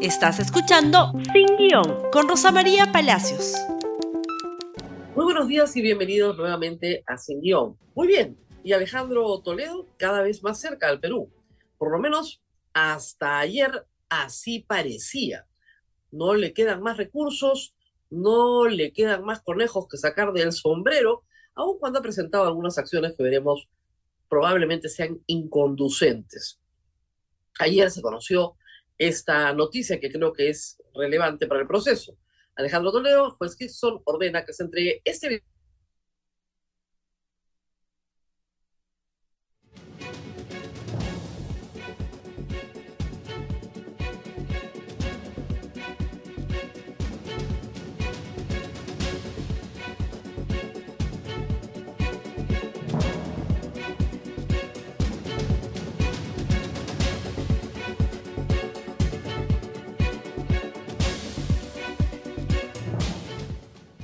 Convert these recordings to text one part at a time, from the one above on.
Estás escuchando Sin Guión con Rosa María Palacios. Muy buenos días y bienvenidos nuevamente a Sin Guión. Muy bien, y Alejandro Toledo cada vez más cerca del Perú. Por lo menos hasta ayer así parecía. No le quedan más recursos, no le quedan más conejos que sacar del sombrero, aun cuando ha presentado algunas acciones que veremos probablemente sean inconducentes. Ayer se conoció esta noticia que creo que es relevante para el proceso. Alejandro Toledo, juez Gibson, ordena que se entregue este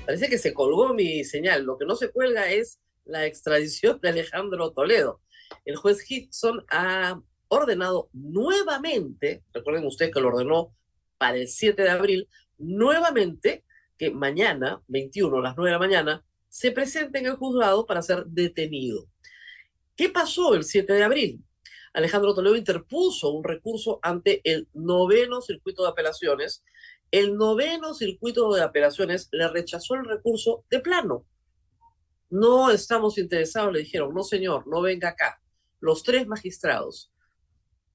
Parece que se colgó mi señal. Lo que no se cuelga es la extradición de Alejandro Toledo. El juez Hickson ha ordenado nuevamente, recuerden ustedes que lo ordenó para el 7 de abril, nuevamente que mañana, 21 a las 9 de la mañana, se presente en el juzgado para ser detenido. ¿Qué pasó el 7 de abril? Alejandro Toledo interpuso un recurso ante el noveno circuito de apelaciones el noveno circuito de apelaciones le rechazó el recurso de plano. No estamos interesados, le dijeron, no señor, no venga acá. Los tres magistrados.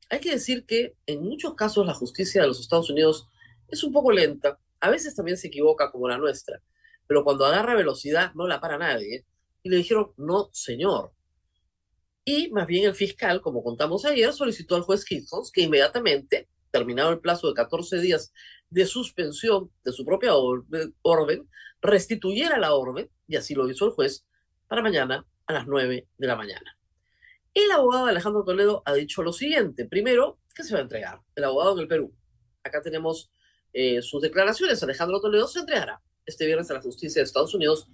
Hay que decir que en muchos casos la justicia de los Estados Unidos es un poco lenta, a veces también se equivoca como la nuestra, pero cuando agarra velocidad no la para nadie. Y le dijeron, no señor. Y más bien el fiscal, como contamos ayer, solicitó al juez Hitchens que inmediatamente, terminado el plazo de 14 días de suspensión de su propia orden, restituyera la orden, y así lo hizo el juez, para mañana a las 9 de la mañana. El abogado Alejandro Toledo ha dicho lo siguiente. Primero, que se va a entregar. El abogado en el Perú. Acá tenemos eh, sus declaraciones. Alejandro Toledo se entregará este viernes a la justicia de Estados Unidos.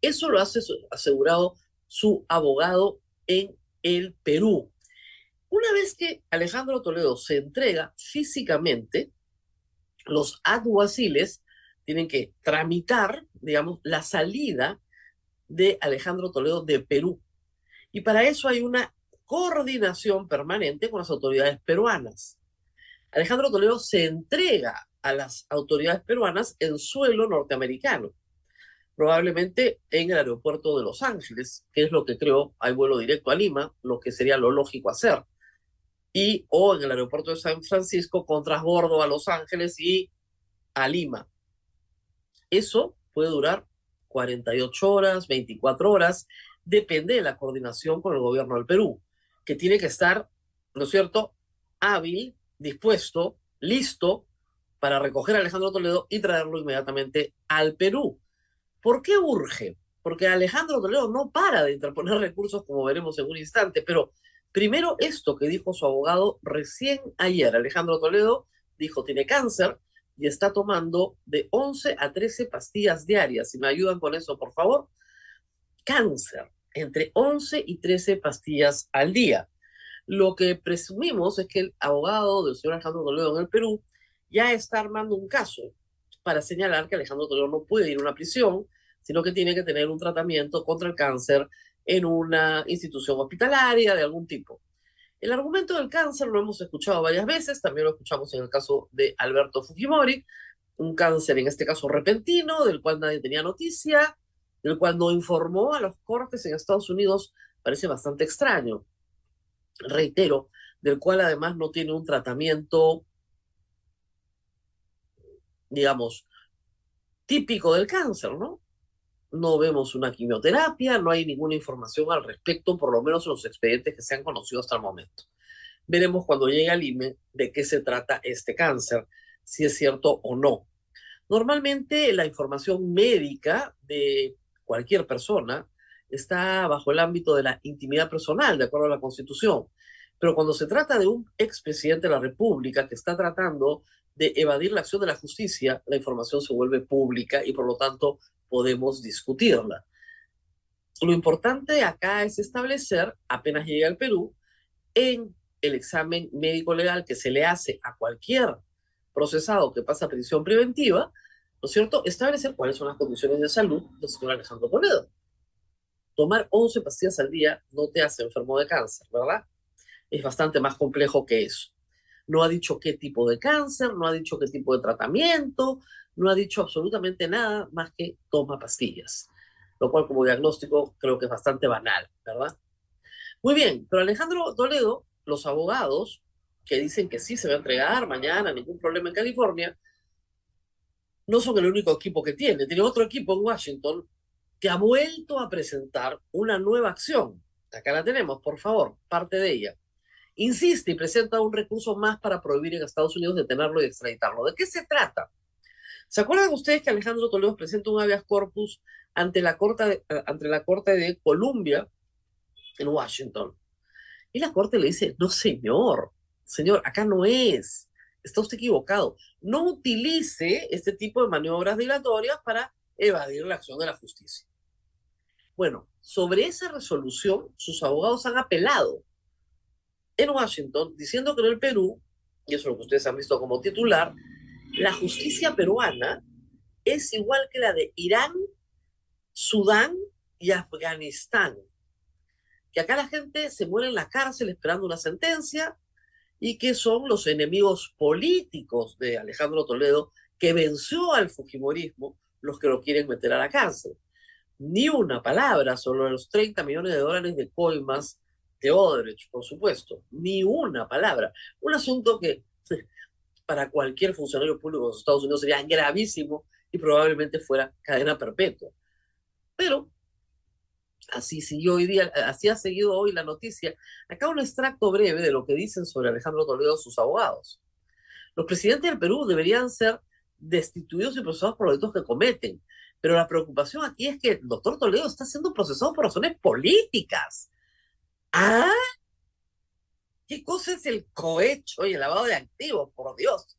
Eso lo ha asegurado su abogado en el Perú. Una vez que Alejandro Toledo se entrega físicamente, los alguaciles tienen que tramitar, digamos, la salida de Alejandro Toledo de Perú. Y para eso hay una coordinación permanente con las autoridades peruanas. Alejandro Toledo se entrega a las autoridades peruanas en suelo norteamericano, probablemente en el aeropuerto de Los Ángeles, que es lo que creo, hay vuelo directo a Lima, lo que sería lo lógico hacer y o en el aeropuerto de San Francisco con transbordo a Los Ángeles y a Lima. Eso puede durar 48 horas, 24 horas, depende de la coordinación con el gobierno del Perú, que tiene que estar, ¿no es cierto?, hábil, dispuesto, listo para recoger a Alejandro Toledo y traerlo inmediatamente al Perú. ¿Por qué urge? Porque Alejandro Toledo no para de interponer recursos, como veremos en un instante, pero Primero, esto que dijo su abogado recién ayer, Alejandro Toledo, dijo tiene cáncer y está tomando de 11 a 13 pastillas diarias. Si me ayudan con eso, por favor. Cáncer, entre 11 y 13 pastillas al día. Lo que presumimos es que el abogado del señor Alejandro Toledo en el Perú ya está armando un caso para señalar que Alejandro Toledo no puede ir a una prisión, sino que tiene que tener un tratamiento contra el cáncer en una institución hospitalaria de algún tipo. El argumento del cáncer lo hemos escuchado varias veces, también lo escuchamos en el caso de Alberto Fujimori, un cáncer en este caso repentino, del cual nadie tenía noticia, del cual no informó a los cortes en Estados Unidos, parece bastante extraño. Reitero, del cual además no tiene un tratamiento, digamos, típico del cáncer, ¿no? No vemos una quimioterapia, no hay ninguna información al respecto, por lo menos en los expedientes que se han conocido hasta el momento. Veremos cuando llegue al IME de qué se trata este cáncer, si es cierto o no. Normalmente la información médica de cualquier persona está bajo el ámbito de la intimidad personal, de acuerdo a la Constitución. Pero cuando se trata de un expresidente de la República que está tratando de evadir la acción de la justicia, la información se vuelve pública y por lo tanto podemos discutirla. Lo importante acá es establecer, apenas llega al Perú, en el examen médico legal que se le hace a cualquier procesado que pasa a prisión preventiva, ¿no es cierto?, establecer cuáles son las condiciones de salud del señor Alejandro Toledo. Tomar 11 pastillas al día no te hace enfermo de cáncer, ¿verdad? Es bastante más complejo que eso. No ha dicho qué tipo de cáncer, no ha dicho qué tipo de tratamiento, no ha dicho absolutamente nada más que toma pastillas, lo cual como diagnóstico creo que es bastante banal, ¿verdad? Muy bien, pero Alejandro Toledo, los abogados que dicen que sí se va a entregar mañana, ningún problema en California, no son el único equipo que tiene. Tiene otro equipo en Washington que ha vuelto a presentar una nueva acción. Acá la tenemos, por favor, parte de ella. Insiste y presenta un recurso más para prohibir en Estados Unidos detenerlo y extraditarlo. ¿De qué se trata? ¿Se acuerdan ustedes que Alejandro Toledo presenta un habeas corpus ante la Corte de, ante la corte de Columbia en Washington? Y la Corte le dice, no señor, señor, acá no es, está usted equivocado. No utilice este tipo de maniobras dilatorias para evadir la acción de la justicia. Bueno, sobre esa resolución, sus abogados han apelado en Washington diciendo que en el Perú, y eso es lo que ustedes han visto como titular, la justicia peruana es igual que la de Irán, Sudán y Afganistán. Que acá la gente se muere en la cárcel esperando una sentencia y que son los enemigos políticos de Alejandro Toledo, que venció al Fujimorismo, los que lo quieren meter a la cárcel. Ni una palabra sobre los 30 millones de dólares de coimas de Odebrecht, por supuesto. Ni una palabra. Un asunto que para cualquier funcionario público de los Estados Unidos sería gravísimo y probablemente fuera cadena perpetua. Pero así siguió hoy día, así ha seguido hoy la noticia. Acá un extracto breve de lo que dicen sobre Alejandro Toledo sus abogados. Los presidentes del Perú deberían ser destituidos y procesados por los delitos que cometen. Pero la preocupación aquí es que el doctor Toledo está siendo procesado por razones políticas. ¿Ah? ¿Qué cosa es el cohecho y el lavado de activos? Por Dios.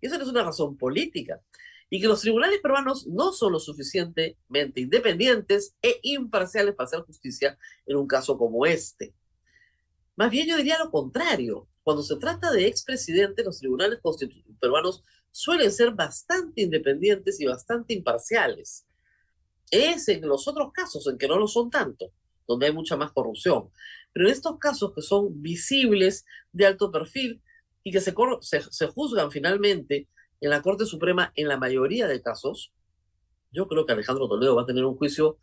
Eso no es una razón política y que los tribunales peruanos no son lo suficientemente independientes e imparciales para hacer justicia en un caso como este. Más bien yo diría lo contrario. Cuando se trata de expresidentes, los tribunales peruanos suelen ser bastante independientes y bastante imparciales. Es en los otros casos en que no lo son tanto, donde hay mucha más corrupción. Pero en estos casos que son visibles, de alto perfil y que se, se, se juzgan finalmente en la Corte Suprema, en la mayoría de casos, yo creo que Alejandro Toledo va a tener un juicio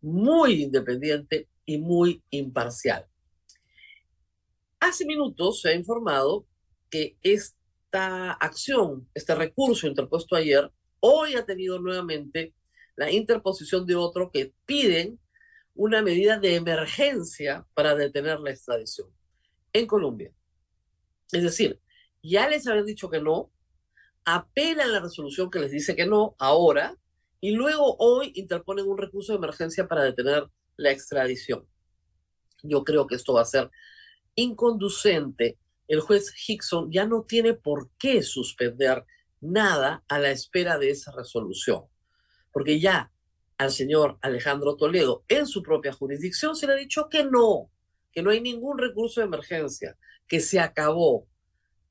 muy independiente y muy imparcial. Hace minutos se ha informado que esta acción, este recurso interpuesto ayer, hoy ha tenido nuevamente la interposición de otro que piden una medida de emergencia para detener la extradición en Colombia. Es decir, ya les habían dicho que no, apelan la resolución que les dice que no ahora y luego hoy interponen un recurso de emergencia para detener la extradición. Yo creo que esto va a ser inconducente. El juez Hickson ya no tiene por qué suspender nada a la espera de esa resolución, porque ya al señor Alejandro Toledo en su propia jurisdicción se le ha dicho que no, que no hay ningún recurso de emergencia, que se acabó.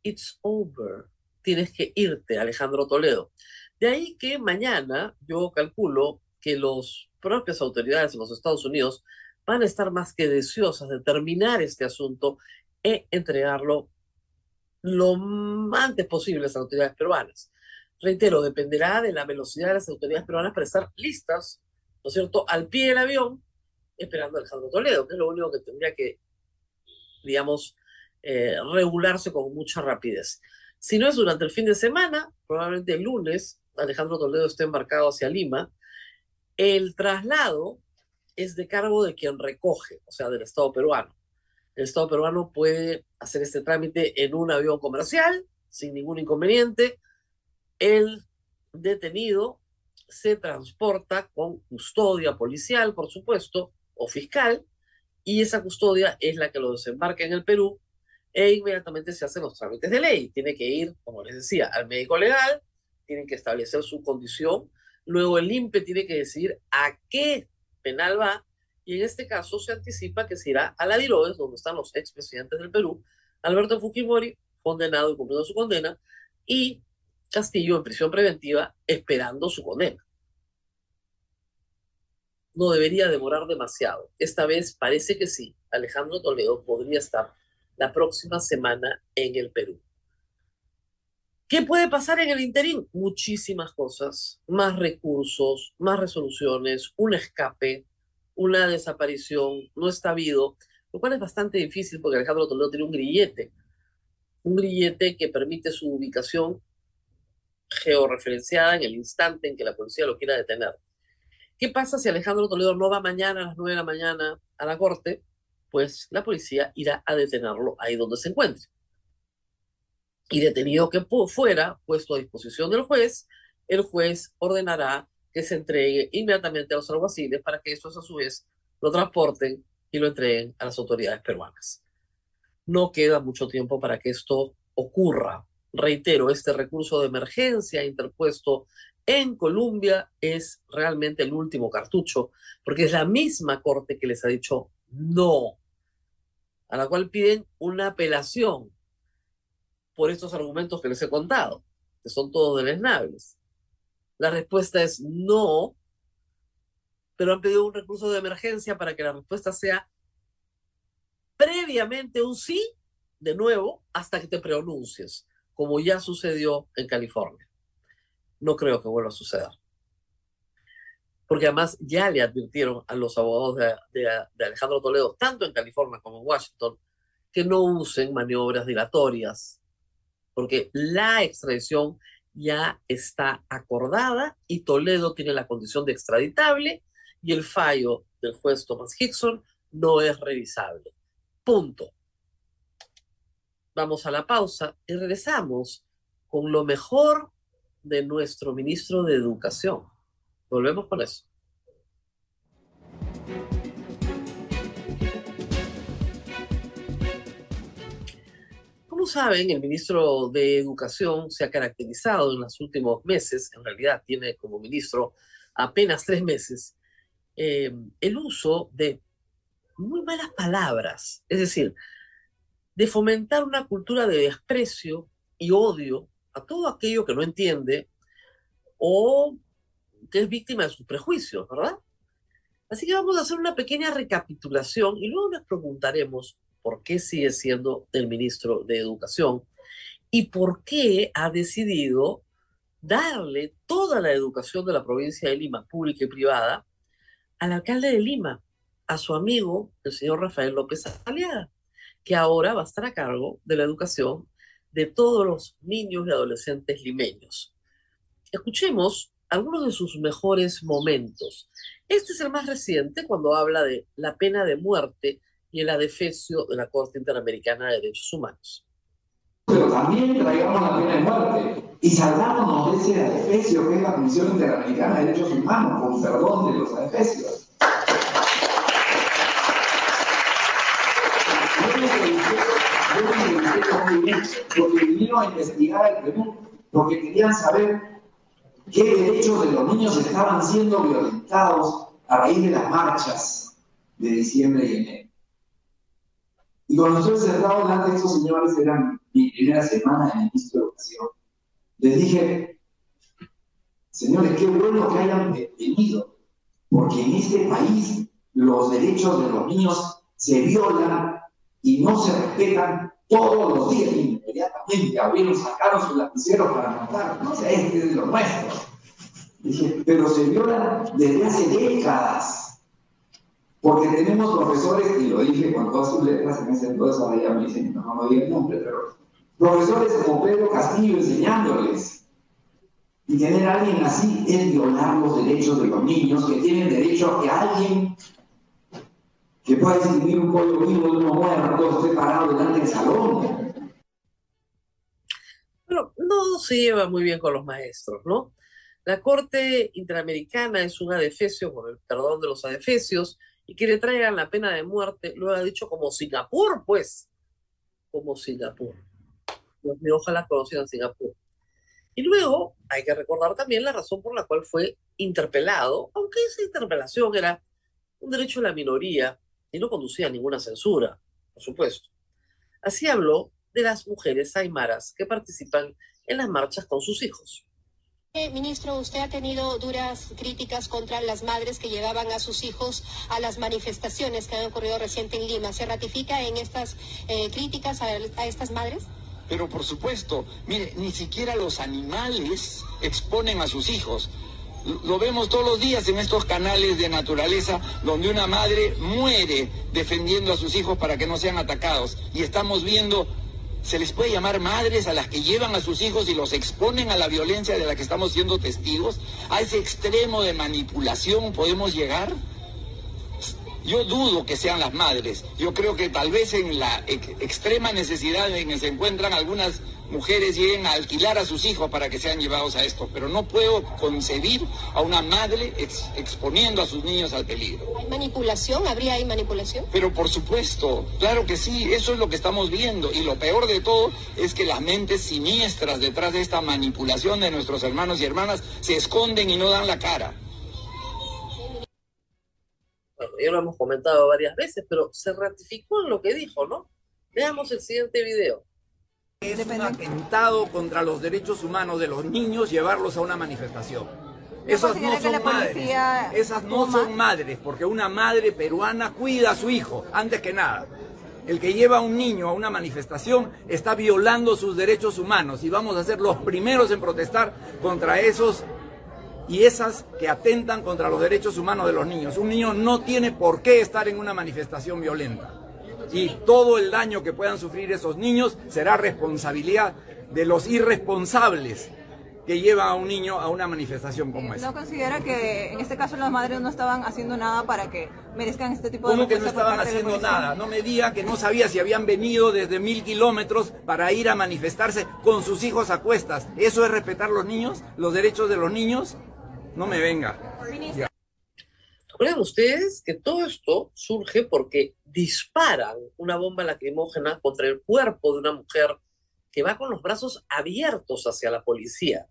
It's over tienes que irte, Alejandro Toledo. De ahí que mañana yo calculo que las propias autoridades en los Estados Unidos van a estar más que deseosas de terminar este asunto e entregarlo lo antes posible a las autoridades peruanas. Reitero, dependerá de la velocidad de las autoridades peruanas para estar listas, ¿no es cierto?, al pie del avión, esperando a Alejandro Toledo, que es lo único que tendría que, digamos, eh, regularse con mucha rapidez. Si no es durante el fin de semana, probablemente el lunes, Alejandro Toledo esté embarcado hacia Lima. El traslado es de cargo de quien recoge, o sea, del Estado peruano. El Estado peruano puede hacer este trámite en un avión comercial sin ningún inconveniente. El detenido se transporta con custodia policial, por supuesto, o fiscal, y esa custodia es la que lo desembarca en el Perú e inmediatamente se hacen los trámites de ley. Tiene que ir, como les decía, al médico legal, tienen que establecer su condición, luego el INPE tiene que decidir a qué penal va, y en este caso se anticipa que se irá a la Diroes, donde están los expresidentes del Perú, Alberto Fujimori, condenado y cumpliendo su condena, y Castillo en prisión preventiva esperando su condena. No debería demorar demasiado. Esta vez parece que sí. Alejandro Toledo podría estar la próxima semana en el Perú. ¿Qué puede pasar en el interín? Muchísimas cosas, más recursos, más resoluciones, un escape, una desaparición, no está habido, lo cual es bastante difícil porque Alejandro Toledo tiene un grillete, un grillete que permite su ubicación georreferenciada en el instante en que la policía lo quiera detener. ¿Qué pasa si Alejandro Toledo no va mañana a las 9 de la mañana a la corte? Pues la policía irá a detenerlo ahí donde se encuentre y detenido que fuera puesto a disposición del juez, el juez ordenará que se entregue inmediatamente a los alguaciles para que estos a su vez lo transporten y lo entreguen a las autoridades peruanas. No queda mucho tiempo para que esto ocurra. Reitero, este recurso de emergencia interpuesto en Colombia es realmente el último cartucho, porque es la misma corte que les ha dicho no, a la cual piden una apelación por estos argumentos que les he contado, que son todos deleznables. La respuesta es no, pero han pedido un recurso de emergencia para que la respuesta sea previamente un sí, de nuevo, hasta que te pronuncies, como ya sucedió en California. No creo que vuelva a suceder. Porque además ya le advirtieron a los abogados de, Alejandro Toledo, tanto en California como en Washington, que no usen maniobras dilatorias porque la extradición ya está acordada y Toledo tiene la condición de extraditable y el fallo del juez Thomas Hickson no es revisable. Punto. Vamos a la pausa y regresamos con lo mejor de nuestro ministro de Educación. Volvemos con eso. saben, el ministro de Educación se ha caracterizado en los últimos meses, en realidad tiene como ministro apenas tres meses, eh, el uso de muy malas palabras, es decir, de fomentar una cultura de desprecio y odio a todo aquello que no entiende o que es víctima de sus prejuicios, ¿verdad? Así que vamos a hacer una pequeña recapitulación y luego nos preguntaremos por qué sigue siendo el ministro de Educación y por qué ha decidido darle toda la educación de la provincia de Lima, pública y privada, al alcalde de Lima, a su amigo, el señor Rafael López Aliaga, que ahora va a estar a cargo de la educación de todos los niños y adolescentes limeños. Escuchemos algunos de sus mejores momentos. Este es el más reciente cuando habla de la pena de muerte y el adefesio de la Corte Interamericana de Derechos Humanos. Pero también traigamos la pena de muerte y salgámonos de ese adefesio que es la Comisión Interamericana de Derechos Humanos, con perdón de los adefesios. Porque vinieron a investigar el Perú, porque querían saber qué derechos de los niños estaban siendo violentados a raíz de las marchas de diciembre y enero. Y cuando estoy sentado delante de esos señores, eran mi primera semana en el ministro de Educación, les dije, señores, qué bueno que hayan venido, porque en este país los derechos de los niños se violan y no se respetan todos los días. Inmediatamente abrieron, sacaron sus lapiceros para anotar, no sé, este es de los nuestros. Dije, pero se violan desde hace décadas. Porque tenemos profesores, y lo dije con todas sus letras, en ese entonces ahora ya me dicen, no, no diga el nombre, pero profesores como Pedro Castillo enseñándoles. Y tener a alguien así es violar los derechos de los niños que tienen derecho a que alguien que pueda distinguir un pollo vivo de uno muerto esté parado delante del salón. Pero no se lleva muy bien con los maestros, ¿no? La Corte Interamericana es un adefesio, con el perdón de los adefesios, y que le traigan la pena de muerte, lo ha dicho como Singapur, pues, como Singapur. Ojalá conocieran Singapur. Y luego hay que recordar también la razón por la cual fue interpelado, aunque esa interpelación era un derecho de la minoría y no conducía a ninguna censura, por supuesto. Así habló de las mujeres aymaras que participan en las marchas con sus hijos. Eh, ministro, usted ha tenido duras críticas contra las madres que llevaban a sus hijos a las manifestaciones que han ocurrido reciente en Lima. ¿Se ratifica en estas eh, críticas a, a estas madres? Pero por supuesto, mire, ni siquiera los animales exponen a sus hijos. Lo vemos todos los días en estos canales de naturaleza donde una madre muere defendiendo a sus hijos para que no sean atacados. Y estamos viendo ¿Se les puede llamar madres a las que llevan a sus hijos y los exponen a la violencia de la que estamos siendo testigos? ¿A ese extremo de manipulación podemos llegar? Yo dudo que sean las madres. Yo creo que tal vez en la extrema necesidad en que se encuentran algunas mujeres lleguen a alquilar a sus hijos para que sean llevados a esto, pero no puedo concebir a una madre exponiendo a sus niños al peligro. ¿Hay manipulación? ¿Habría ahí manipulación? Pero por supuesto, claro que sí, eso es lo que estamos viendo y lo peor de todo es que las mentes siniestras detrás de esta manipulación de nuestros hermanos y hermanas se esconden y no dan la cara. Bueno, ya lo hemos comentado varias veces, pero se ratificó en lo que dijo, ¿no? Veamos el siguiente video. Es un atentado contra los derechos humanos de los niños llevarlos a una manifestación. Esas no son madres. Esas no son madres, porque una madre peruana cuida a su hijo, antes que nada. El que lleva a un niño a una manifestación está violando sus derechos humanos y vamos a ser los primeros en protestar contra esos y esas que atentan contra los derechos humanos de los niños. Un niño no tiene por qué estar en una manifestación violenta y todo el daño que puedan sufrir esos niños será responsabilidad de los irresponsables que llevan a un niño a una manifestación como esa. ¿No considera que en este caso las madres no estaban haciendo nada para que merezcan este tipo de ¿Cómo que no estaban haciendo nada? No me diga que no sabía si habían venido desde mil kilómetros para ir a manifestarse con sus hijos a cuestas. ¿Eso es respetar los niños, los derechos de los niños? No me venga. Recuerden ustedes que todo esto surge porque disparan una bomba lacrimógena contra el cuerpo de una mujer que va con los brazos abiertos hacia la policía.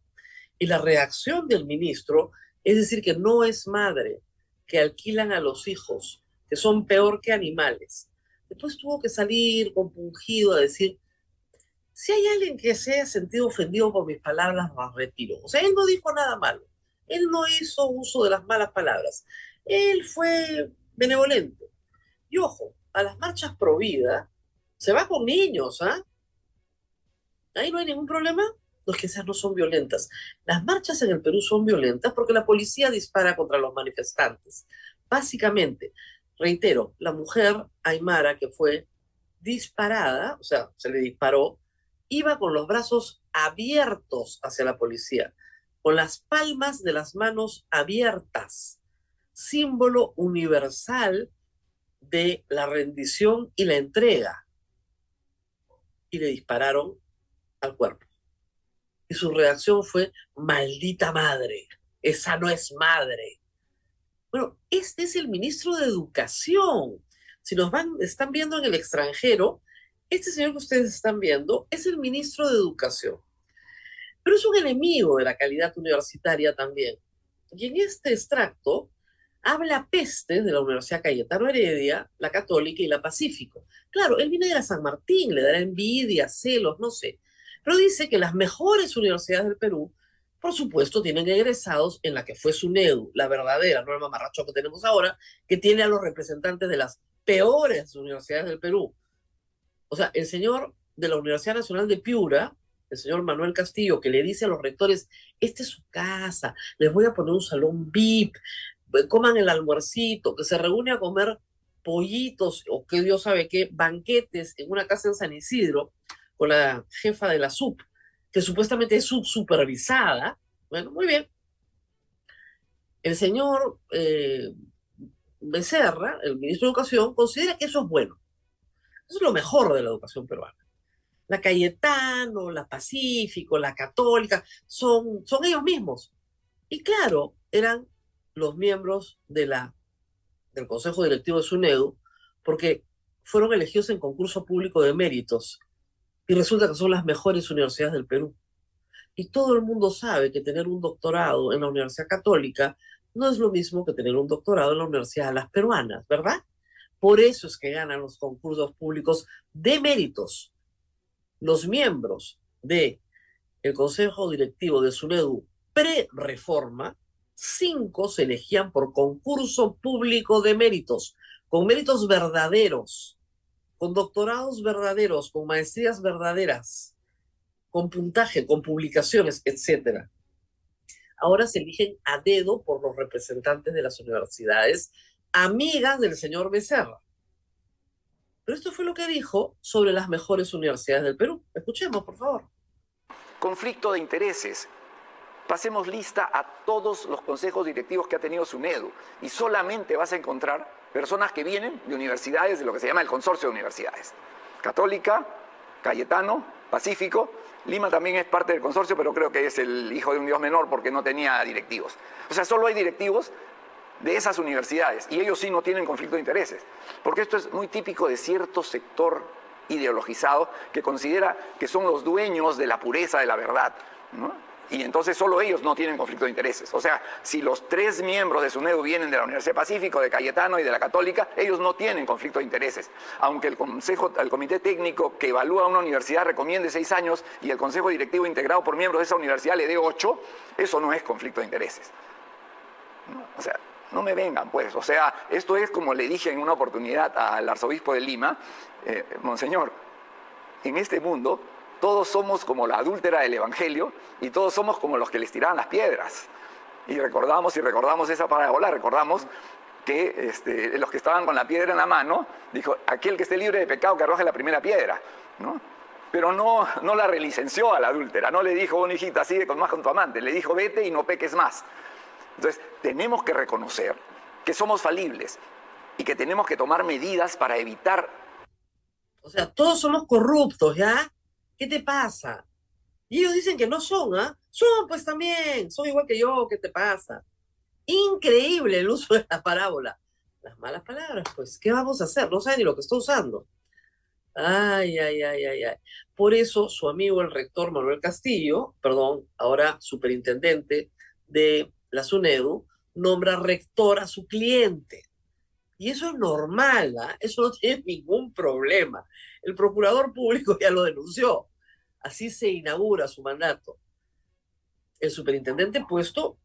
Y la reacción del ministro es decir que no es madre, que alquilan a los hijos, que son peor que animales. Después tuvo que salir compungido a decir, si hay alguien que se haya sentido ofendido por mis palabras, las retiro. O sea, él no dijo nada malo. Él no hizo uso de las malas palabras. Él fue benevolente. Y ojo, a las marchas pro se va con niños, ¿ah? Ahí no hay ningún problema. Los que esas no son violentas. Las marchas en el Perú son violentas porque la policía dispara contra los manifestantes. Básicamente, reitero, la mujer Aymara que fue disparada, o sea, se le disparó, iba con los brazos abiertos hacia la policía, con las palmas de las manos abiertas símbolo universal de la rendición y la entrega. Y le dispararon al cuerpo. Y su reacción fue, maldita madre, esa no es madre. Bueno, este es el ministro de Educación. Si nos van, están viendo en el extranjero, este señor que ustedes están viendo es el ministro de Educación. Pero es un enemigo de la calidad universitaria también. Y en este extracto habla peste de la Universidad Cayetano Heredia, la Católica y la Pacífico. Claro, él viene de la San Martín, le dará envidia, celos, no sé. Pero dice que las mejores universidades del Perú, por supuesto, tienen egresados en la que fue su NEU, la verdadera, no el mamarracho que tenemos ahora, que tiene a los representantes de las peores universidades del Perú. O sea, el señor de la Universidad Nacional de Piura, el señor Manuel Castillo, que le dice a los rectores, esta es su casa, les voy a poner un salón VIP, coman el almuercito, que se reúne a comer pollitos o que Dios sabe qué, banquetes en una casa en San Isidro con la jefa de la SUP, que supuestamente es subsupervisada. Bueno, muy bien. El señor eh, Becerra, el ministro de Educación, considera que eso es bueno. Eso es lo mejor de la educación peruana. La Cayetano, la Pacífico, la Católica, son, son ellos mismos. Y claro, eran los miembros de la, del Consejo Directivo de SUNEDU porque fueron elegidos en concurso público de méritos y resulta que son las mejores universidades del Perú. Y todo el mundo sabe que tener un doctorado en la Universidad Católica no es lo mismo que tener un doctorado en la Universidad de las Peruanas, ¿verdad? Por eso es que ganan los concursos públicos de méritos. Los miembros de el consejo directivo de SUNEDU pre-reforma, cinco se elegían por concurso público de méritos, con méritos verdaderos, con doctorados verdaderos, con maestrías verdaderas, con puntaje, con publicaciones, etc. Ahora se eligen a dedo por los representantes de las universidades, amigas del señor Becerra. Pero esto fue lo que dijo sobre las mejores universidades del Perú. Escuchemos, por favor. Conflicto de intereses. Pasemos lista a todos los consejos directivos que ha tenido SUNEDU y solamente vas a encontrar personas que vienen de universidades, de lo que se llama el consorcio de universidades. Católica, Cayetano, Pacífico. Lima también es parte del consorcio, pero creo que es el hijo de un dios menor porque no tenía directivos. O sea, solo hay directivos de esas universidades y ellos sí no tienen conflicto de intereses, porque esto es muy típico de cierto sector ideologizado que considera que son los dueños de la pureza de la verdad. Y entonces solo ellos no tienen conflicto de intereses. O sea, si los tres miembros de SUNEDU vienen de la Universidad Pacífico, de Cayetano y de la Católica, ellos no tienen conflicto de intereses. Aunque el Consejo, el Comité Técnico que evalúa una universidad recomiende seis años y el Consejo Directivo integrado por miembros de esa universidad le dé ocho, eso no es conflicto de intereses. O sea, no me vengan, pues. O sea, esto es como le dije en una oportunidad al arzobispo de Lima, eh, Monseñor, en este mundo todos somos como la adúltera del Evangelio y todos somos como los que les tiraban las piedras. Y recordamos y recordamos esa parábola, recordamos que este, los que estaban con la piedra en la mano, dijo, aquel que esté libre de pecado que arroje la primera piedra, ¿no? Pero no, no la relicenció a la adúltera, no le dijo, una hijita, sigue con más con tu amante, le dijo, vete y no peques más. Entonces, tenemos que reconocer que somos falibles y que tenemos que tomar medidas para evitar. O sea, todos somos corruptos, ¿ya? ¿Qué te pasa? Y ellos dicen que no son, ¿ah? Son, pues también, son igual que yo, ¿qué te pasa? Increíble el uso de la parábola. Las malas palabras, pues, ¿qué vamos a hacer? No sabe ni lo que está usando. Ay, ay, ay, ay, ay. Por eso su amigo el rector Manuel Castillo, perdón, ahora superintendente de la SUNEDU, nombra rector a su cliente. Y eso es normal, ¿ah? eso no tiene ningún problema. El procurador público ya lo denunció. Así se inaugura su mandato. El superintendente puesto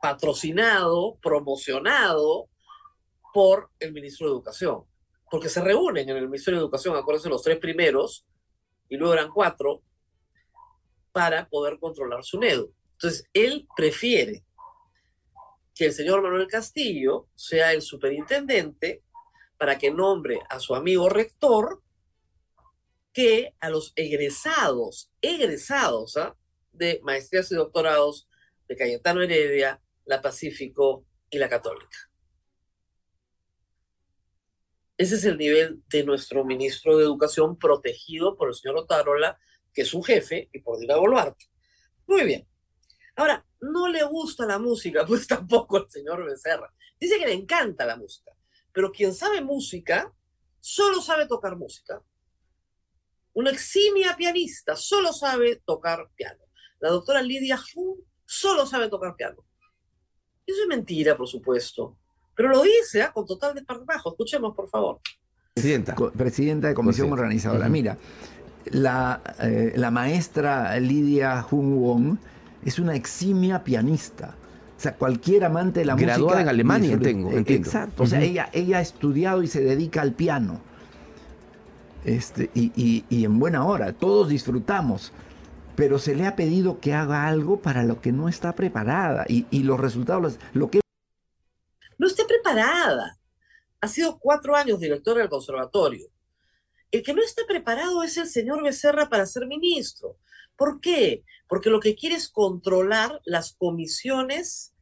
patrocinado, promocionado por el ministro de Educación. Porque se reúnen en el Ministerio de Educación, acuérdense, los tres primeros, y luego eran cuatro, para poder controlar su NEDU. Entonces, él prefiere que el señor Manuel Castillo sea el superintendente para que nombre a su amigo rector que a los egresados, egresados ¿ah? de maestrías y doctorados de Cayetano Heredia, la Pacífico y la Católica. Ese es el nivel de nuestro ministro de Educación protegido por el señor Otárola, que es su jefe, y por Dina Boluarte. Muy bien. Ahora, no le gusta la música, pues tampoco al señor Becerra. Dice que le encanta la música, pero quien sabe música, solo sabe tocar música. Una eximia pianista solo sabe tocar piano. La doctora Lidia Hu solo sabe tocar piano. Eso es mentira, por supuesto. Pero lo dice ¿ah? con total desparpajo. Escuchemos, por favor. Presidenta. Presidenta de Comisión Organizadora. Mira, la, eh, la maestra Lidia Hun Wong es una eximia pianista. O sea, cualquier amante de la música. Graduada en Alemania, tengo. Exacto. O sea, ella, ella ha estudiado y se dedica al piano. Este, y, en buena hora, todos disfrutamos. Pero se le ha pedido que haga algo para lo que no está preparada. Y, los resultados, lo que. No está preparada. Ha sido cuatro años directora del conservatorio. El que no está preparado es el señor Becerra para ser ministro. ¿Por qué? Porque lo que quiere es controlar las comisiones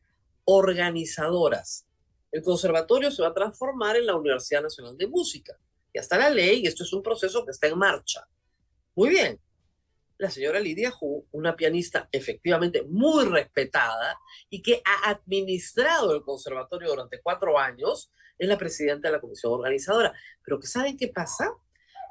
organizadoras. El conservatorio se va a transformar en la Universidad Nacional de Música. Ya está la ley y esto es un proceso que está en marcha. Muy bien. La señora Lidia Hu, una pianista efectivamente muy respetada y que ha administrado el conservatorio durante cuatro años, es la presidenta de la comisión organizadora. Pero ¿saben qué pasa?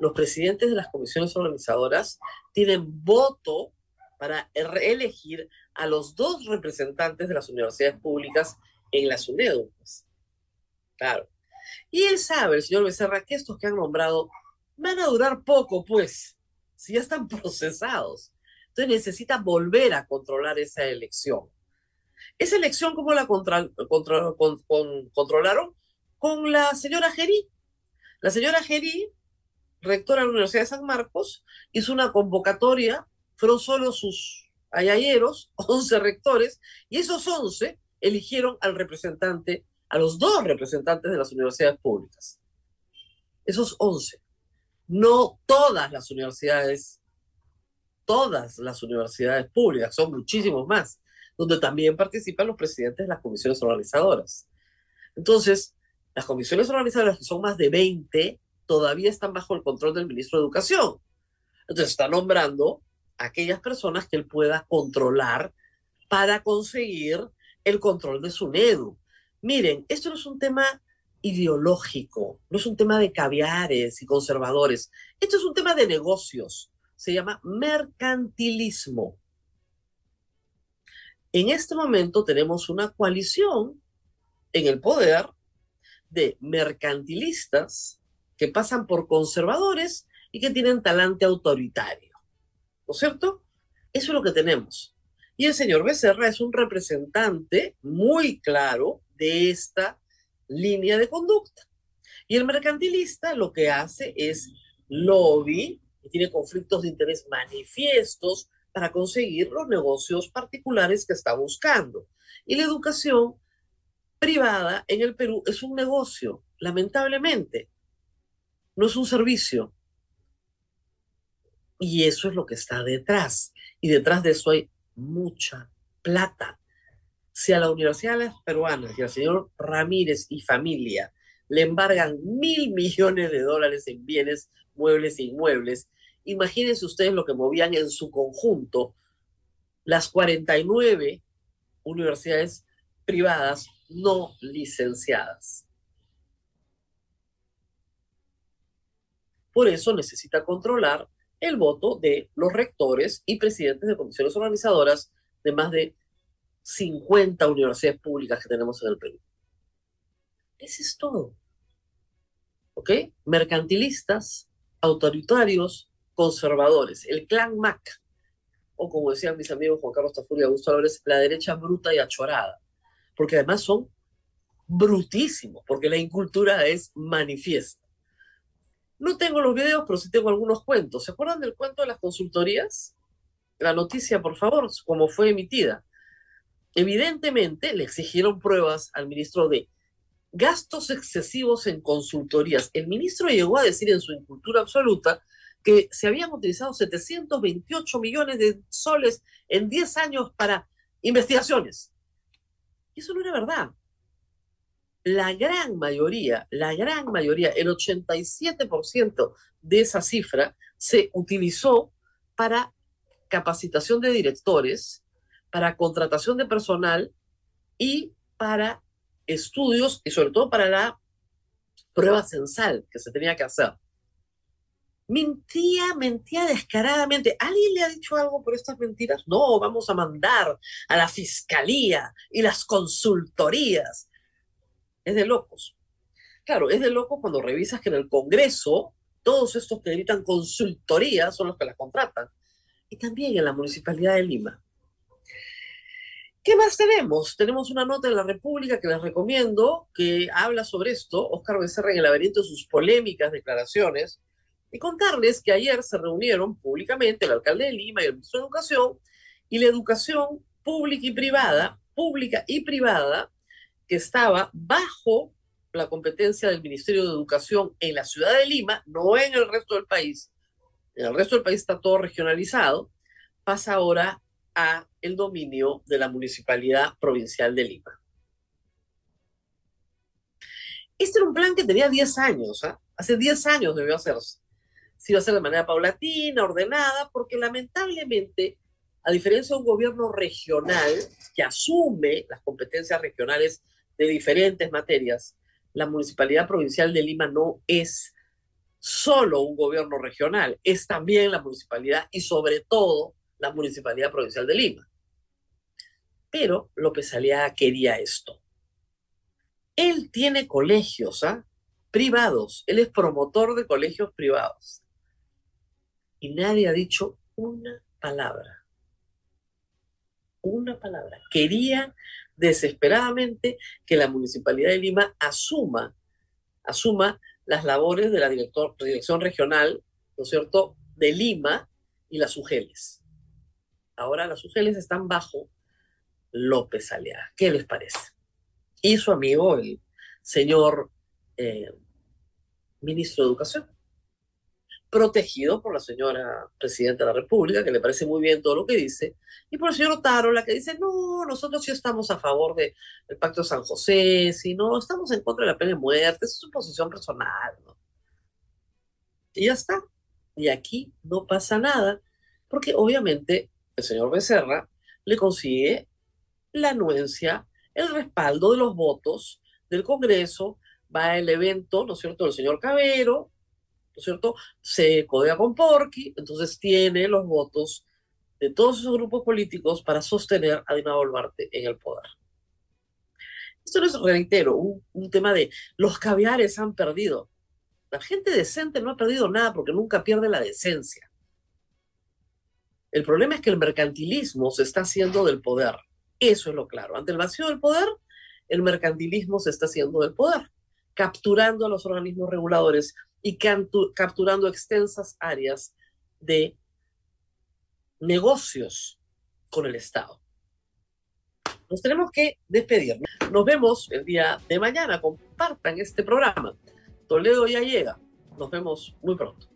Los presidentes de las comisiones organizadoras tienen voto para elegir a los dos representantes de las universidades públicas en las UNED. Pues. Claro. Y él sabe, el señor Becerra, que estos que han nombrado van a durar poco, pues, si ya están procesados. Entonces necesita volver a controlar esa elección. Esa elección, ¿cómo la controlaron? Con la señora Gerí. La señora Gerí, rectora de la Universidad de San Marcos, hizo una convocatoria, fueron solo sus ayayeros, 11 rectores, y esos 11 eligieron al representante, a los dos representantes de las universidades públicas. Esos 11. No todas las universidades, todas las universidades públicas, son muchísimos más, donde también participan los presidentes de las comisiones organizadoras. Entonces, las comisiones organizadoras, que son más de 20, todavía están bajo el control del ministro de Educación. Entonces, está nombrando a aquellas personas que él pueda controlar para conseguir el control de su NEDU. Miren, esto no es un tema ideológico, no es un tema de caviares y conservadores, esto es un tema de negocios, se llama mercantilismo. En este momento tenemos una coalición en el poder de mercantilistas que pasan por conservadores y que tienen talante autoritario. ¿No es cierto? Eso es lo que tenemos. Y el señor Becerra es un representante muy claro de esta línea de conducta. Y el mercantilista lo que hace es lobby, y tiene conflictos de interés manifiestos para conseguir los negocios particulares que está buscando. Y la educación privada en el Perú es un negocio, lamentablemente. No es un servicio. Y eso es lo que está detrás. Y detrás de eso hay mucha plata. Si a la Universidad de las Peruanas y al señor Ramírez y familia le embargan mil millones de dólares en bienes, muebles e inmuebles, imagínense ustedes lo que movían en su conjunto las 49 universidades privadas no licenciadas. Por eso necesita controlar el voto de los rectores y presidentes de comisiones organizadoras de más de 50 universidades públicas que tenemos en el Perú. Ese es todo. ¿Ok? Mercantilistas, autoritarios, conservadores, el clan MAC, o como decían mis amigos Juan Carlos Tafuri y Augusto Álvarez, la derecha bruta y achorada, porque además son brutísimos, porque la incultura es manifiesta. No tengo los videos, pero sí tengo algunos cuentos. ¿Se acuerdan del cuento de las consultorías? La noticia, por favor, como fue emitida. Evidentemente le exigieron pruebas al ministro de gastos excesivos en consultorías. El ministro llegó a decir en su incultura absoluta que se habían utilizado 728 millones de soles en 10 años para investigaciones. Y eso no era verdad la gran mayoría, la gran mayoría, el 87% de esa cifra se utilizó para capacitación de directores, para contratación de personal y para estudios y sobre todo para la prueba censal que se tenía que hacer. Mentía, mentía descaradamente. ¿Alguien le ha dicho algo por estas mentiras? No, vamos a mandar a la fiscalía y las consultorías es de locos. Claro, es de locos cuando revisas que en el Congreso todos estos que gritan consultoría son los que las contratan. Y también en la Municipalidad de Lima. ¿Qué más tenemos? Tenemos una nota en la República que les recomiendo, que habla sobre esto, Oscar Becerra en el laberinto de sus polémicas declaraciones, y contarles que ayer se reunieron públicamente el alcalde de Lima y el ministro de Educación, y la educación pública y privada, pública y privada, que estaba bajo la competencia del Ministerio de Educación en la ciudad de Lima, no en el resto del país. En el resto del país está todo regionalizado, pasa ahora a el dominio de la Municipalidad Provincial de Lima. Este era un plan que tenía 10 años, ¿ah? hace 10 años debió hacerse. Se iba a hacer de manera paulatina, ordenada, porque lamentablemente, a diferencia de un gobierno regional que asume las competencias regionales de diferentes materias, la Municipalidad Provincial de Lima no es solo un gobierno regional, es también la municipalidad y sobre todo la Municipalidad Provincial de Lima. Pero López Aliaga quería esto. Él tiene colegios ¿ah? privados, él es promotor de colegios privados. Y nadie ha dicho una palabra. Una palabra. Quería desesperadamente que la Municipalidad de Lima asuma, asuma las labores de la Dirección Regional, ¿no es cierto?, de Lima y las UGELES. Ahora las UGELES están bajo López Aliaga. ¿Qué les parece? Y su amigo, el señor eh, ministro de Educación protegido por la señora presidenta de la República, que le parece muy bien todo lo que dice, y por el señor la que dice, no, nosotros sí estamos a favor del Pacto de San José, si no, estamos en contra de la pena de muerte, es su posición personal, ¿no? Y ya está. Y aquí no pasa nada, porque obviamente el señor Becerra le consigue la anuencia, el respaldo de los votos del Congreso, va el evento, ¿no es cierto?, del señor Cabero, ¿no es cierto? Se codea con Porky, entonces tiene los votos de todos esos grupos políticos para sostener a Dina Boluarte en el poder. Esto es, reitero, un, un tema de los caviares han perdido. La gente decente no ha perdido nada porque nunca pierde la decencia. El problema es que el mercantilismo se está haciendo del poder. Eso es lo claro. Ante el vacío del poder, el mercantilismo se está haciendo del poder, capturando a los organismos reguladores y capturando extensas áreas de negocios con el Estado. Nos tenemos que despedir. Nos vemos el día de mañana. Compartan este programa. Toledo ya llega. Nos vemos muy pronto.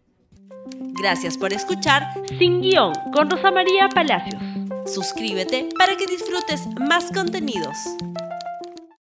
Gracias por escuchar Sin Guión con Rosa María Palacios. Suscríbete para que disfrutes más contenidos.